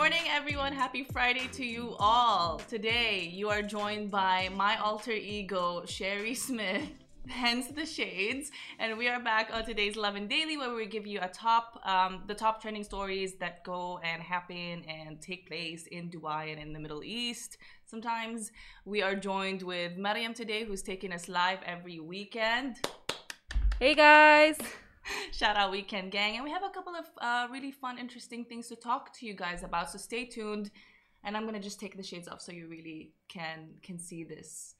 Morning, everyone. Happy Friday to you all. Today, you are joined by my alter ego, Sherry Smith, hence the shades, and we are back on today's Lovin Daily, where we give you a top, um, the top trending stories that go and happen and take place in Dubai and in the Middle East. Sometimes we are joined with Mariam today, who's taking us live every weekend. Hey guys. Shout out Weekend Gang. And we have a couple of uh, really fun, interesting things to talk to you guys about. So stay tuned. And I'm gonna just take the shades off so you really can can see this,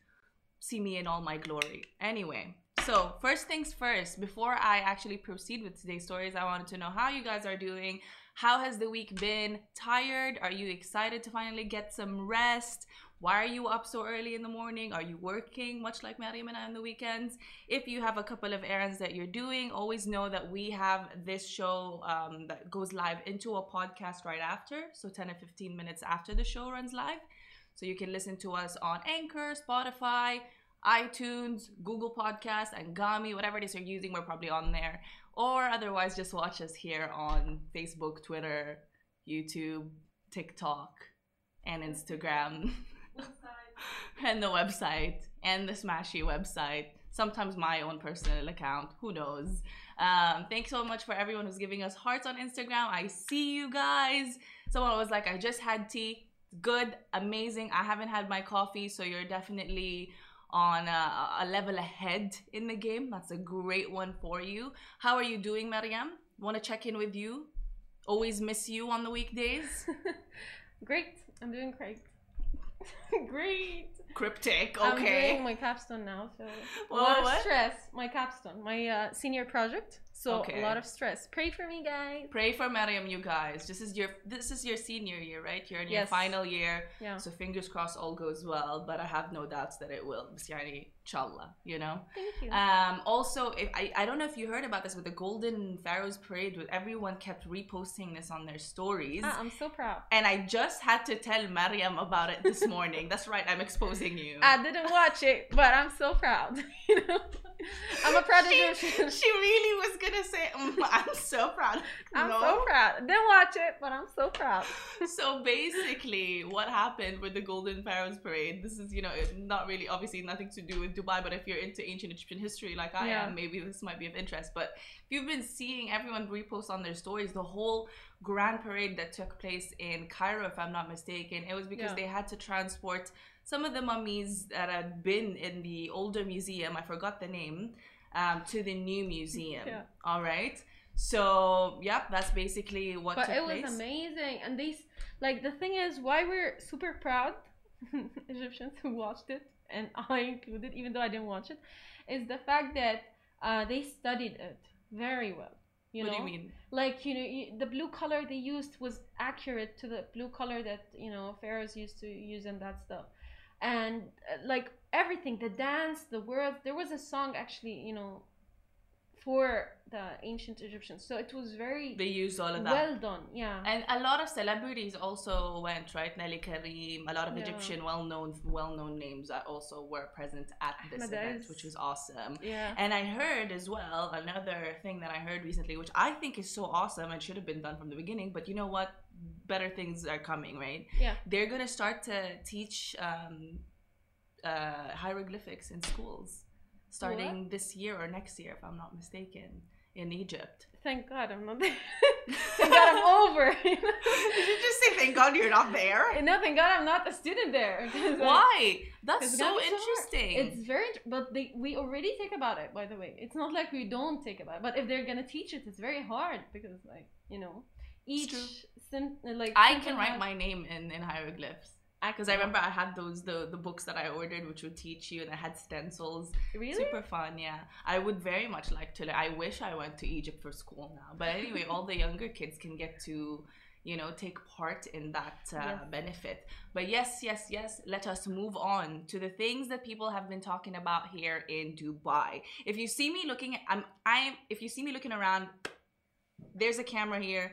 see me in all my glory. Anyway, so first things first. Before I actually proceed with today's stories, I wanted to know how you guys are doing. How has the week been? Tired? Are you excited to finally get some rest? Why are you up so early in the morning? Are you working much like Mariam and I on the weekends? If you have a couple of errands that you're doing, always know that we have this show um, that goes live into a podcast right after. So 10 or 15 minutes after the show runs live. So you can listen to us on Anchor, Spotify, iTunes, Google Podcast, Anghami, whatever it is you're using, we're probably on there. Or otherwise, just watch us here on Facebook, Twitter, YouTube, TikTok, and Instagram. and the website and the Smashy website. Sometimes my own personal account. Who knows? Um, thanks so much for everyone who's giving us hearts on Instagram. I see you guys. Someone was like, I just had tea. Good, amazing. I haven't had my coffee, so you're definitely on a, a level ahead in the game. That's a great one for you. How are you doing, Mariam? Want to check in with you? Always miss you on the weekdays. great. I'm doing great. great. Cryptic. Okay. I'm doing my capstone now, so a Whoa, lot of what? stress. My capstone, my uh, senior project. So okay. a lot of stress. Pray for me, guys. Pray for Mariam, you guys. This is your this is your senior year, right? You're in yes. your final year. Yeah. So fingers crossed, all goes well. But I have no doubts that it will. Yani, inshallah, you know. Thank you. Um, also, if, I I don't know if you heard about this with the Golden Pharaohs parade, with everyone kept reposting this on their stories. Ah, I'm so proud. And I just had to tell Mariam about it this morning. That's right. I'm exposing you. I didn't watch it, but I'm so proud. you know. I'm a proud she, she really was gonna say, "Mm, I'm so proud. I'm no. so proud. Didn't watch it, but I'm so proud. so basically what happened with the golden pharaohs parade this is you know not really obviously nothing to do with dubai but if you're into ancient egyptian history like i Yeah. am maybe this might be of interest but if you've been seeing everyone repost on their stories the whole grand parade that took place in cairo if i'm not mistaken it was because Yeah. they had to transport some of the mummies that had been in the older museum i forgot the name um, to the new museum. Yeah. all right? So yep that's basically what but it was place. amazing. And these like the thing is why we're super proud egyptians who watched it and i included even though i didn't watch it is the fact that uh, they studied it very well you what know do you mean? Like you know you, the blue color they used was accurate to the blue color that you know pharaohs used to use and that stuff and uh, like everything the dance the words there was a song actually you know for the ancient egyptians. So it was very they used all of that. well done yeah. And a lot of celebrities also went right? Nelly Karim a lot of Yeah. Egyptian well-known well-known names that also were present at this Ahmed event Aziz. which was awesome. Yeah. And I heard as well another thing that I heard recently which I think is so awesome and should have been done from the beginning but you know what better things are coming right Yeah. they're gonna start to teach um, uh, hieroglyphics in schools starting this year or next year if I'm not mistaken in Egypt thank god i'm not there thank god i'm over Did you just say thank God you're not there? no thank god i'm not a student there. like, Why? That's so interesting. It's very, but they we already think about it. By the way, it's not like we don't think about it. But if they're gonna teach it, it's very hard because, like, you know, each sim- like I can write my name in, in hieroglyphs. Because I remember I had those the the books that I ordered, which would teach you, and I had stencils. Really? Super fun, yeah. I would very much like to. I wish I went to Egypt for school now. But anyway, all the younger kids can get to, you know, take part in that uh, Yes. benefit. But yes, yes, yes. Let us move on to the things that people have been talking about here in Dubai. If you see me looking, I'm, I'm. If you see me looking around, there's a camera here,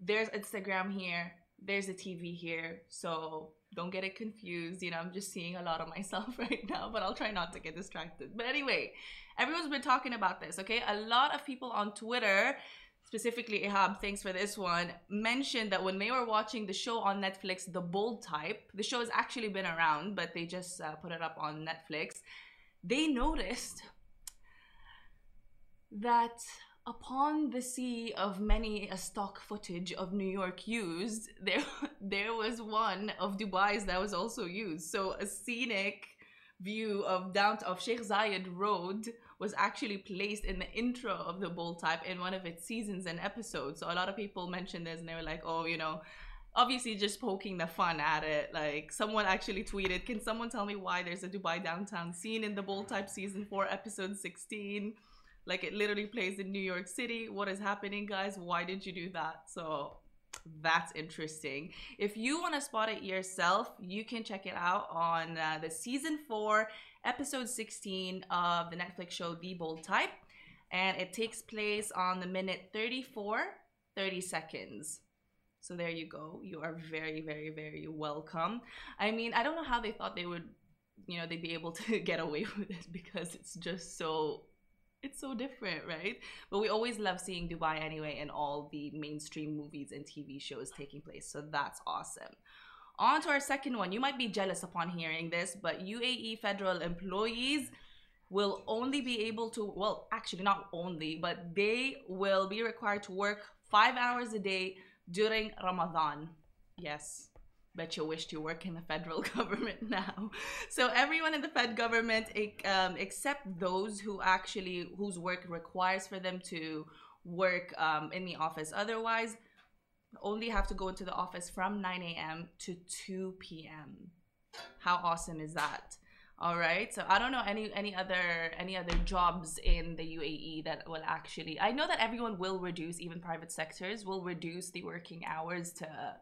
there's Instagram here, there's a TV here. So don't get it confused. You know, I'm just seeing a lot of myself right now, but I'll try not to get distracted. But anyway, everyone's been talking about this, okay? A lot of people on Twitter, specifically Ihab, thanks for this one, mentioned that when they were watching the show on Netflix, The Bold Type, the show has actually been around, but they just uh, put it up on Netflix. They noticed that upon the sea of many a stock footage of New York used, there there was one of Dubai's that was also used. So a scenic view of down of Sheikh Zayed Road was actually placed in the intro of the Bold Type in one of its seasons and episodes. So a lot of people mentioned this and they were like, oh, you know, obviously just poking the fun at it. Like someone actually tweeted, can someone tell me why there's a Dubai downtown scene in the Bold Type season 4 episode 16? Like it literally plays in New York City. What is happening, guys? Why did you do that? So that's interesting. If you want to spot it yourself, you can check it out on uh, the season 4 episode 16 of the Netflix show The Bold Type and it takes place on the minute 34 30 seconds. So there you go. You are very, very, very welcome. I mean, I don't know how they thought they would, you know, they'd be able to get away with it because it's just so, it's so different, right? But we always love seeing Dubai anyway in all the mainstream movies and TV shows taking place. So that's awesome. On to our second one. You might be jealous upon hearing this, but UAE federal employees will only be able to, well, actually, not only, but they will be required to work five hours a day during Ramadan. Yes, bet you wished you work in the federal government now. So everyone in the Fed government, um, except those who actually whose work requires for them to work um, in the office, otherwise, only have to go into the office from 9 a.m. to 2 p.m. How awesome is that? All right. So I don't know any any other any other jobs in the UAE that will actually. I know that everyone will reduce, even private sectors will reduce the working hours to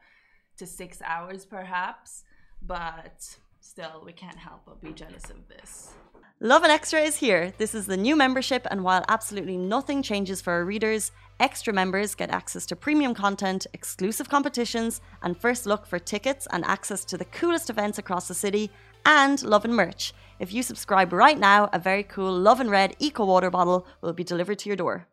to six hours perhaps, but still we can't help but be jealous of this. Lovin Extra is here. This is the new membership, and while absolutely nothing changes for our readers, extra members get access to premium content, exclusive competitions, and first look for tickets and access to the coolest events across the city, and Lovin merch. If you subscribe right now, a very cool Lovin Red Eco Water bottle will be delivered to your door.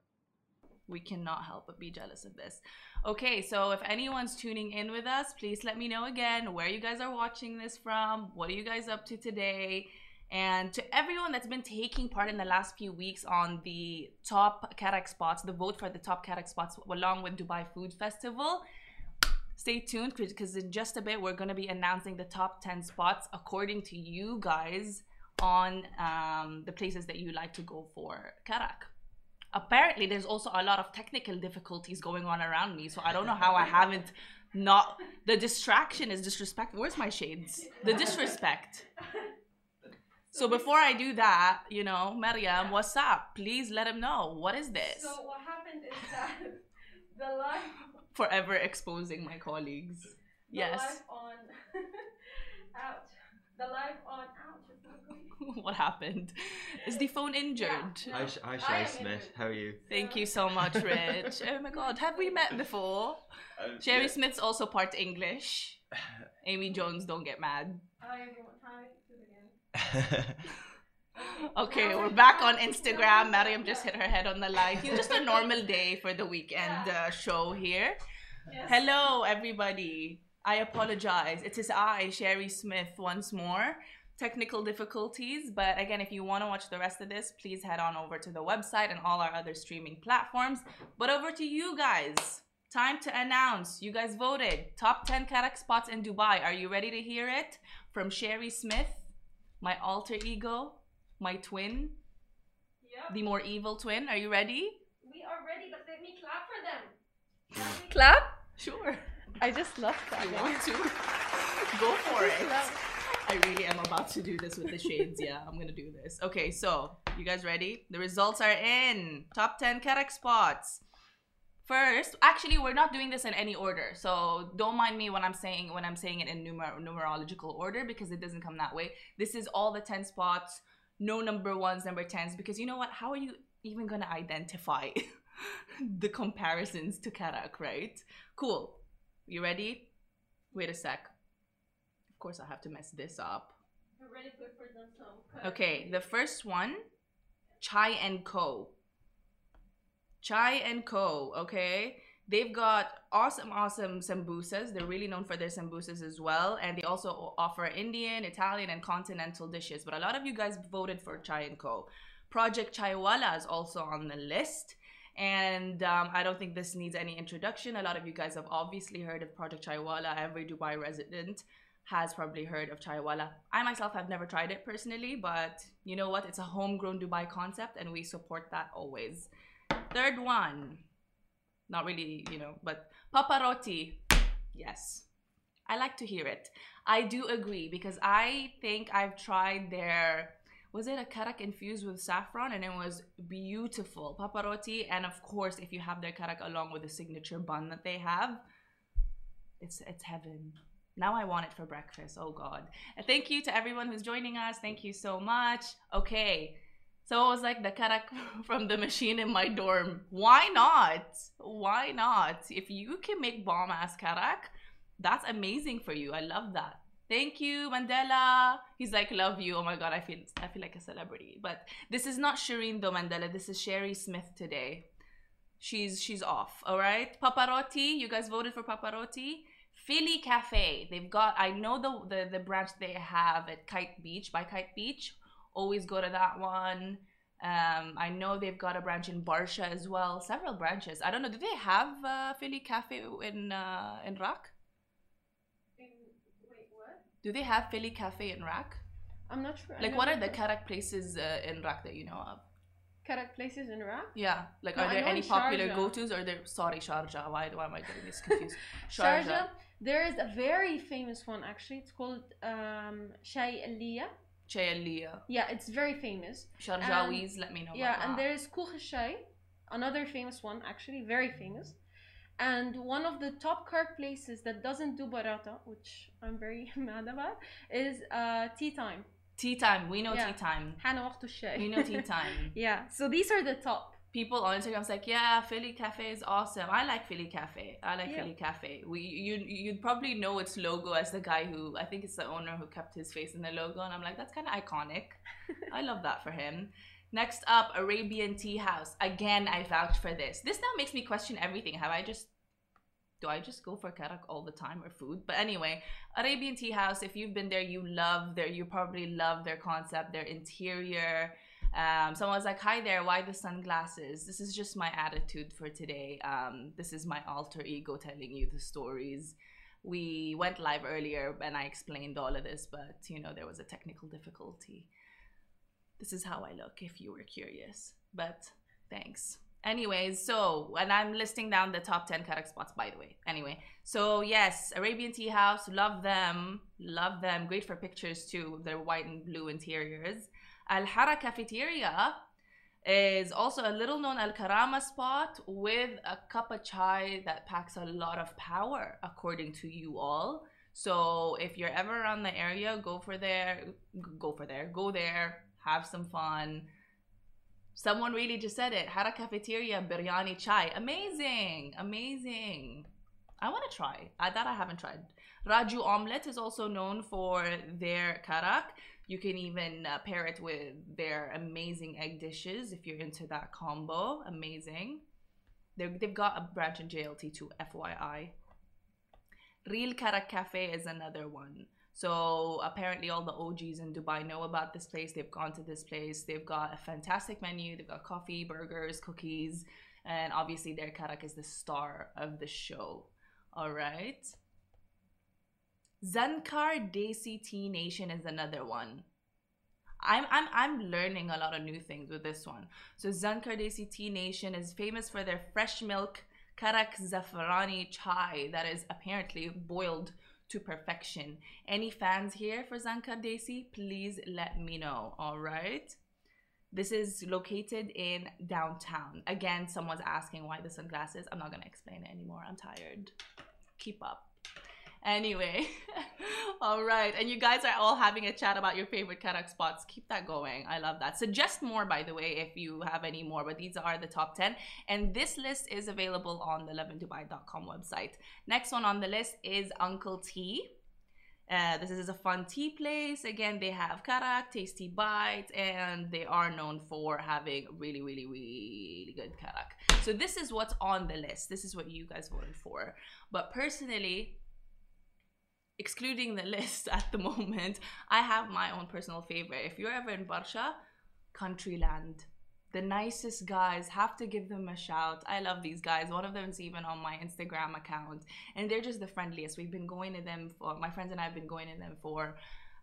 we cannot help but be jealous of this. Okay, so if anyone's tuning in with us, please let me know again where you guys are watching this from. What are you guys up to today? And to everyone that's been taking part in the last few weeks on the top Karak spots, the vote for the top Karak spots along with Dubai Food Festival, stay tuned because in just a bit we're going to be announcing the top 10 spots according to you guys on um, the places that you like to go for Karak apparently there's also a lot of technical difficulties going on around me so i don't know how i haven't not the distraction is disrespect where's my shades the disrespect so before i do that you know mariam what's up please let him know what is this So what happened is that the live, forever exposing my colleagues Yes. the yes live on, ouch, the live on, ouch, it's not good. what happened is the phone injured Yeah. Hi, Sh- hi Shay Smith. injured. How are you? thank you so much rich oh my god have we met before Um, sherry yeah. smith's also part english amy jones don't get mad Hi everyone, hi, do it again. Okay, we're back on Instagram. Mariam just hit her head on the line. It's just a normal day for the weekend uh, show here. Yes. Hello, everybody. I apologize. It is I, Sherry Smith, once more. Technical difficulties, but again, if you want to watch the rest of this, please head on over to the website and all our other streaming platforms. But over to you guys. Time to announce. You guys voted top 10 Karak spots in Dubai. Are you ready to hear it? From Sherry Smith, my alter ego, my twin, Yep. the more evil twin. Are you ready? We are ready, but let me clap for them. Clap Clap. Sure. I just love that. You want to? Go for I just it. I really am about to do this with the shades. Yeah, I'm gonna do this. Okay, so you guys ready? The results are in. Top 10 Karak spots. First, actually, we're not doing this in any order, so don't mind me when I'm saying when I'm saying it in numer- numerological order because it doesn't come that way. This is all the 10 spots, no number ones, number 10s, because you know what? How are you even gonna identify the comparisons to Karak, right? Cool. You ready? Wait a sec. Of course, I have to mess this up. You're ready good for them, so- Okay, the first one, Chai and Co. Chai and Co. Okay, they've got awesome, awesome sambusas. They're really known for their sambusas as well, and they also offer Indian, Italian, and continental dishes. But a lot of you guys voted for Chai and Co. Project Chaiwala is also on the list. And um, I don't think this needs any introduction. A lot of you guys have obviously heard of Project Chaiwala. Every Dubai resident has probably heard of Chaiwala. I myself have never tried it personally, but you know what? It's a homegrown Dubai concept and we support that always. Third one, not really, you know, but Paparotti. Yes. I like to hear it. I do agree because I think I've tried their was it a karak infused with saffron and it was beautiful paparotti and of course if you have their karak along with the signature bun that they have it's it's heaven now I want it for breakfast. Oh God. Thank you to everyone who's joining us. Thank you so much. Okay. So it was like the karak from the machine in my dorm. Why not? Why not? If you can make bomb ass karak, that's amazing for you. I love that. Thank you, Mandela. He's like, love you. Oh my god, I feel I feel like a celebrity. But this is not Shireen though, Mandela. This is Sherry Smith today. She's she's off. All right. Paparotti. You guys voted for Paparotti. Filli Cafe. They've got I know the, the the branch they have at Kite Beach by Kite Beach. Always go to that one. Um, I know they've got a branch in Barsha as well. Several branches. I don't know. Do they have uh, Filli Cafe in uh, in Rak? Wait, what? Do they have Filli Cafe in Rak? I'm not sure. Like, what are the Karak places uh, in Rak that you know of? Karak places in Iraq? Yeah, like No, are there any popular go-tos? Or there? Sorry, Sharjah. Why, why am I getting this confused? Sharjah. There is a very famous one actually. It's called um, Shay Aliya. Chayaliya. Yeah, it's very famous. Sharjawis. Let me know. Yeah, about and that. there is Kouch Shay, another famous one actually, very famous. And one of the top card places that doesn't do barata, which I'm very mad about, is uh, Tea Time. tea time. We know Yeah. tea time. Hana waqtu shay. We know tea time. yeah, so these are the top. People on Instagram's like, yeah, Filli Cafe is awesome. I like Filli Cafe. I like Yeah. Filli Cafe. We you you'd probably know its logo as the guy who I think it's the owner who kept his face in the logo, and I'm like, that's kind of iconic. I love that for him. Next up, Arabian Tea House. Again, I vouch for this. This now makes me question everything. Have I just do I just go for karak all the time or food? But anyway, Arabian Tea House, if you've been there, you love their you probably love their concept, their interior. Um, someone was like, "Hi there, why the sunglasses?" This is just my attitude for today. Um, this is my alter ego telling you the stories. We went live earlier and I explained all of this, but you know there was a technical difficulty. This is how I look, if you were curious. But thanks. Anyways, so and I'm listing down the top 10 karak spots by the way. Anyway, so yes, Arabian Tea House, love them, love them. Great for pictures too. Their white and blue interiors. Al Hara Cafeteria is also a little known Al Karama spot with a cup of chai that packs a lot of power, according to you all. So if you're ever around the area, go for there, go for there, go there, have some fun. Someone really just said it. Hara Cafeteria biryani chai. Amazing, amazing. I want to try. I, that I haven't tried. Raju Omelette is also known for their karak. You can even uh, pair it with their amazing egg dishes if you're into that combo. Amazing. They're, they've got a branch in JLT too, FYI. Real Karak Cafe is another one. So apparently all the OGs in Dubai know about this place. They've gone to this place. They've got a fantastic menu. They've got coffee, burgers, cookies, and obviously their karak is the star of the show. All right. Zankar Desi Tea Nation is another one. I'm I'm I'm learning a lot of new things with this one. So Zankar Desi Tea Nation is famous for their fresh milk karak zafrani chai that is apparently boiled to perfection. Any fans here for Zankar Desi? Please let me know. All right. This is located in downtown. Again, someone's asking why the sunglasses. I'm not gonna explain it anymore. I'm tired. Keep up. Anyway, all right. And you guys are all having a chat about your favorite karak spots. Keep that going. I love that. Suggest more, by the way, if you have any more. But these are the top 10. And this list is available on the lovindubai.com website. Next one on the list is Uncle T. Uh, this is a fun tea place. Again, they have karak, tasty bites, and they are known for having really, really, really good karak. So this is what's on the list. This is what you guys voted for. But personally, excluding the list at the moment, I have my own personal favorite. If you're ever in Barsha, Countryland. The nicest guys, have to give them a shout. I love these guys. One of them is even on my Instagram account, and they're just the friendliest. We've been going to them for my friends and I have been going to them for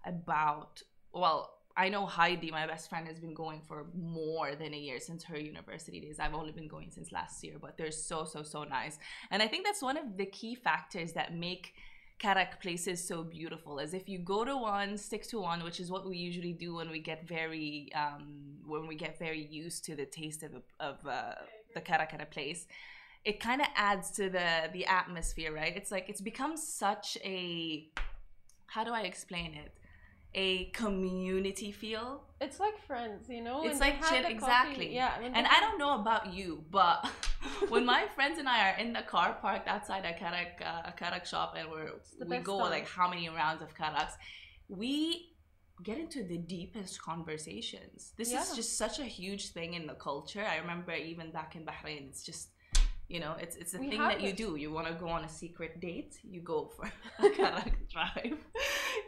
about well, I know Heidi, my best friend, has been going for more than a year since her university days. I've only been going since last year, but they're so, so, so nice. And I think that's one of the key factors that make Karak places so beautiful is if you go to one, stick to one, which is what we usually do when we get very um, when we get very used to the taste of, of uh, the Karak place. It kind of adds to the the atmosphere, right? It's like it's become such a how do I explain it? A community feel. It's like friends, you know. It's like chill, exactly. Yeah. And I don't know about you, but when my friends and I are in the car parked outside a karak, uh, a karak shop and we're, we go time. like how many rounds of karaks, we get into the deepest conversations. This is just such a huge thing in the culture. I remember even back in Bahrain, it's just you know, it's it's a We thing that you do. You want to go on a secret date, you go for a karak drive.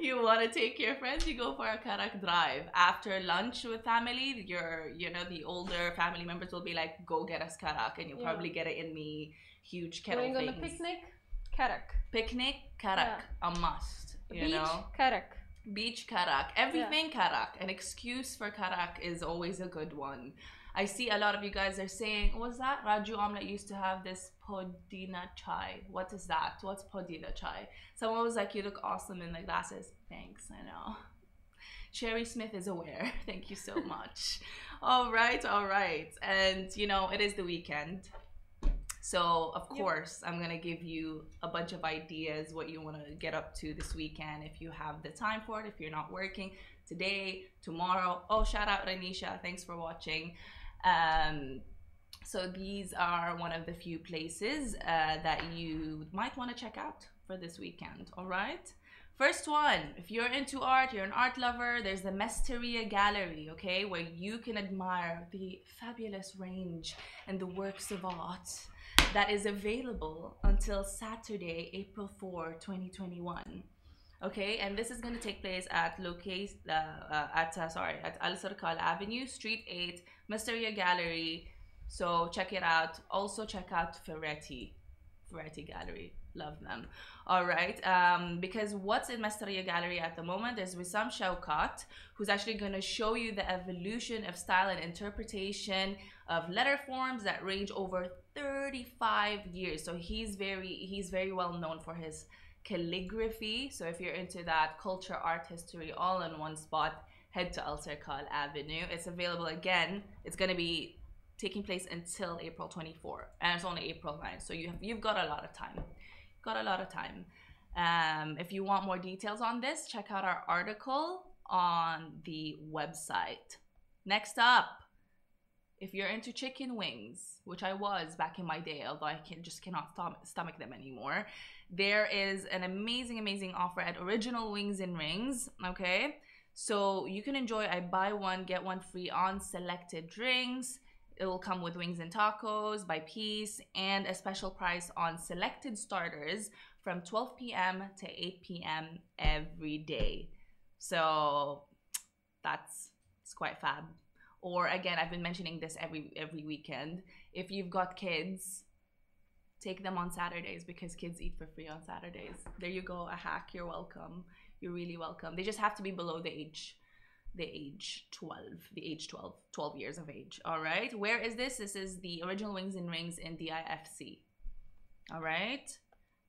You want to take your friends, you go for a karak drive. After lunch with family, your you know the older family members will be like, "Go get us karak," and you'll Yeah. probably get it in the huge kettle Going on a picnic, karak. Picnic, karak, a must. You Beach, know, karak. beach karak, everything karak. An excuse for karak is always a good one. I see a lot of you guys are saying, "What's that?" Raju Omelette used to have this podina chai. What is that? What's podina chai? Someone was like, "You look awesome in the glasses." Thanks, I know. Sherry Smith is aware. Thank you so much. all right, all right. And you know, it is the weekend. So, of Yep. course, I'm going to give you a bunch of ideas what you want to get up to this weekend if you have the time for it, if you're not working today, tomorrow. Oh, shout out Ranisha. Thanks for watching. Um, so, these are one of the few places uh, that you might want to check out for this weekend. All right. First one, if you're into art, you're an art lover, there's the Mestaria Gallery, okay, where you can admire the fabulous range and the works of art that is available until Saturday, April 4, 2021. Okay, and this is going to take place at locate uh, uh, at uh, sorry at Alserkal Avenue, Street 8, Mestaria Gallery. So check it out. Also check out Ferretti, Ferretti Gallery. Love them. All right. Um, because what's in Mestaria Gallery at the moment is Wissam Shawkat, who's actually going to show you the evolution of style and interpretation of letter forms that range over 35 years. So he's very he's very well known for his calligraphy. So if you're into that culture, art, history, all in one spot, head to Alserkal Avenue. It's available again. It's going to be taking place until April 24, and it's only April 9. So you have you've got a lot of time. Got a lot of time. Um, if you want more details on this, check out our article on the website. Next up, if you're into chicken wings, which I was back in my day, although I can just cannot stomach them anymore, there is an amazing, amazing offer at Original Wings and Rings. Okay, so you can enjoy I buy one get one free on selected drinks. It will come with wings and tacos by piece and a special price on selected starters from 12 p.m. to 8 p.m. every day. So that's it's quite fab. Or again, I've been mentioning this every every weekend. If you've got kids, take them on Saturdays because kids eat for free on Saturdays. There you go, a hack. You're welcome. You're really welcome. They just have to be below the age the age 12 the age 12 12 years of age all right where is this this is the original wings and rings in the ifc All right.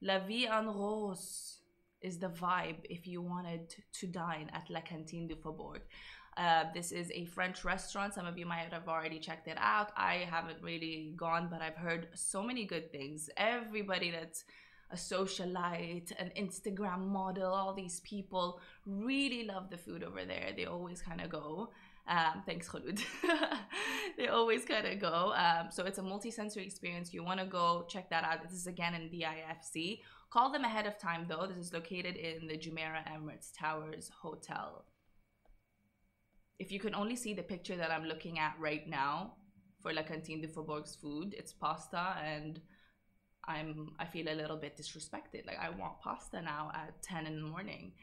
La Vie en Rose is the vibe if you wanted to dine at La Cantine du Faubourg. Uh, this is a French restaurant. Some of you might have already checked it out. I haven't really gone, but I've heard so many good things. Everybody that's a socialite, an Instagram model, all these people really love the food over there. They always kind of go. Um, thanks, Khulud. they always kind of go. Um, so it's a multi-sensory experience. You want to go check that out. This is again in DIFC. Call them ahead of time though. This is located in the Jumeirah Emirates Towers Hotel. If you can only see the picture that I'm looking at right now for La Cantine du Faubourg's food, it's pasta and I'm I feel a little bit disrespected. Like I want pasta now at 10 in the morning.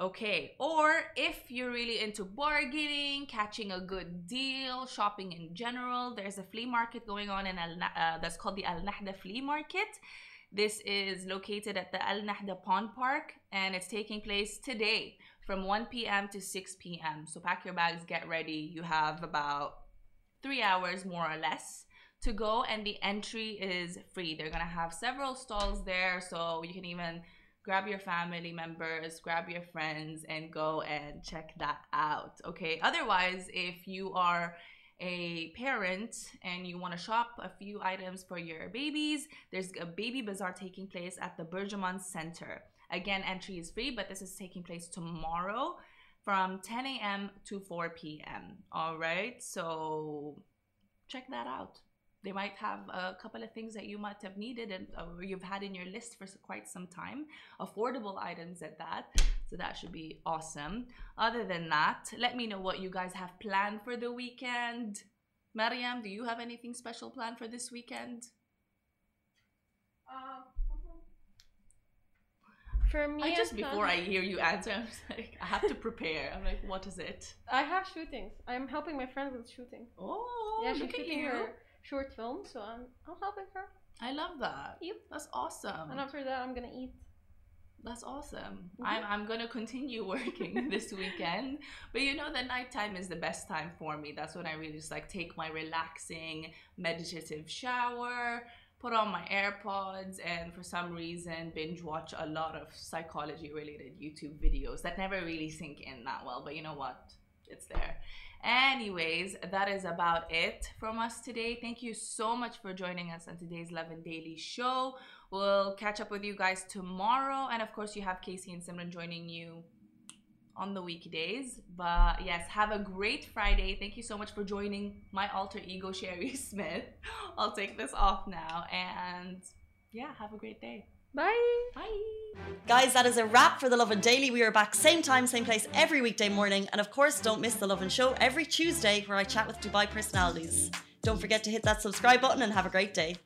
Okay, or if you're really into bargaining, catching a good deal, shopping in general, there's a flea market going on in Al uh, that's called the Al Nahda Flea Market. This is located at the Al Nahda Pond Park and it's taking place today from 1 p.m. to 6 p.m. So pack your bags, get ready. You have about three hours more or less to go and the entry is free. They're gonna have several stalls there so you can even grab your family members, grab your friends, and go and check that out. Okay. Otherwise, if you are a parent and you want to shop a few items for your babies, there's a baby bazaar taking place at the BurJuman Center. Again, entry is free, but this is taking place tomorrow from 10 a.m. to 4 p.m. All right. So check that out they might have a couple of things that you might have needed and or you've had in your list for quite some time affordable items at that so that should be awesome other than that let me know what you guys have planned for the weekend mariam do you have anything special planned for this weekend uh, for me, I just before I hear you answer, I'm like, I have to prepare. I'm like, what is it? I have shootings. I'm helping my friend with shooting. Oh, yeah, she's shooting you. Her, short film, so I'm I'm helping her. I love that. Yep. That's awesome. And after that, I'm gonna eat. That's awesome. Mm-hmm. I'm, I'm gonna continue working this weekend. But you know, the nighttime is the best time for me. That's when I really just like take my relaxing, meditative shower, put on my AirPods, and for some reason binge watch a lot of psychology related YouTube videos that never really sink in that well. But you know what? It's there. Anyways, that is about it from us today. Thank you so much for joining us on today's Lovin Daily Show. We'll catch up with you guys tomorrow. And of course, you have Casey and Simran joining you on the weekdays. But yes, have a great Friday. Thank you so much for joining my alter ego, Sherry Smith. I'll take this off now. And yeah, have a great day. Bye. Bye. Guys, that is a wrap for the Lovin Daily. We are back same time, same place every weekday morning. And of course, don't miss the Lovin Show every Tuesday where I chat with Dubai personalities. Don't forget to hit that subscribe button and have a great day.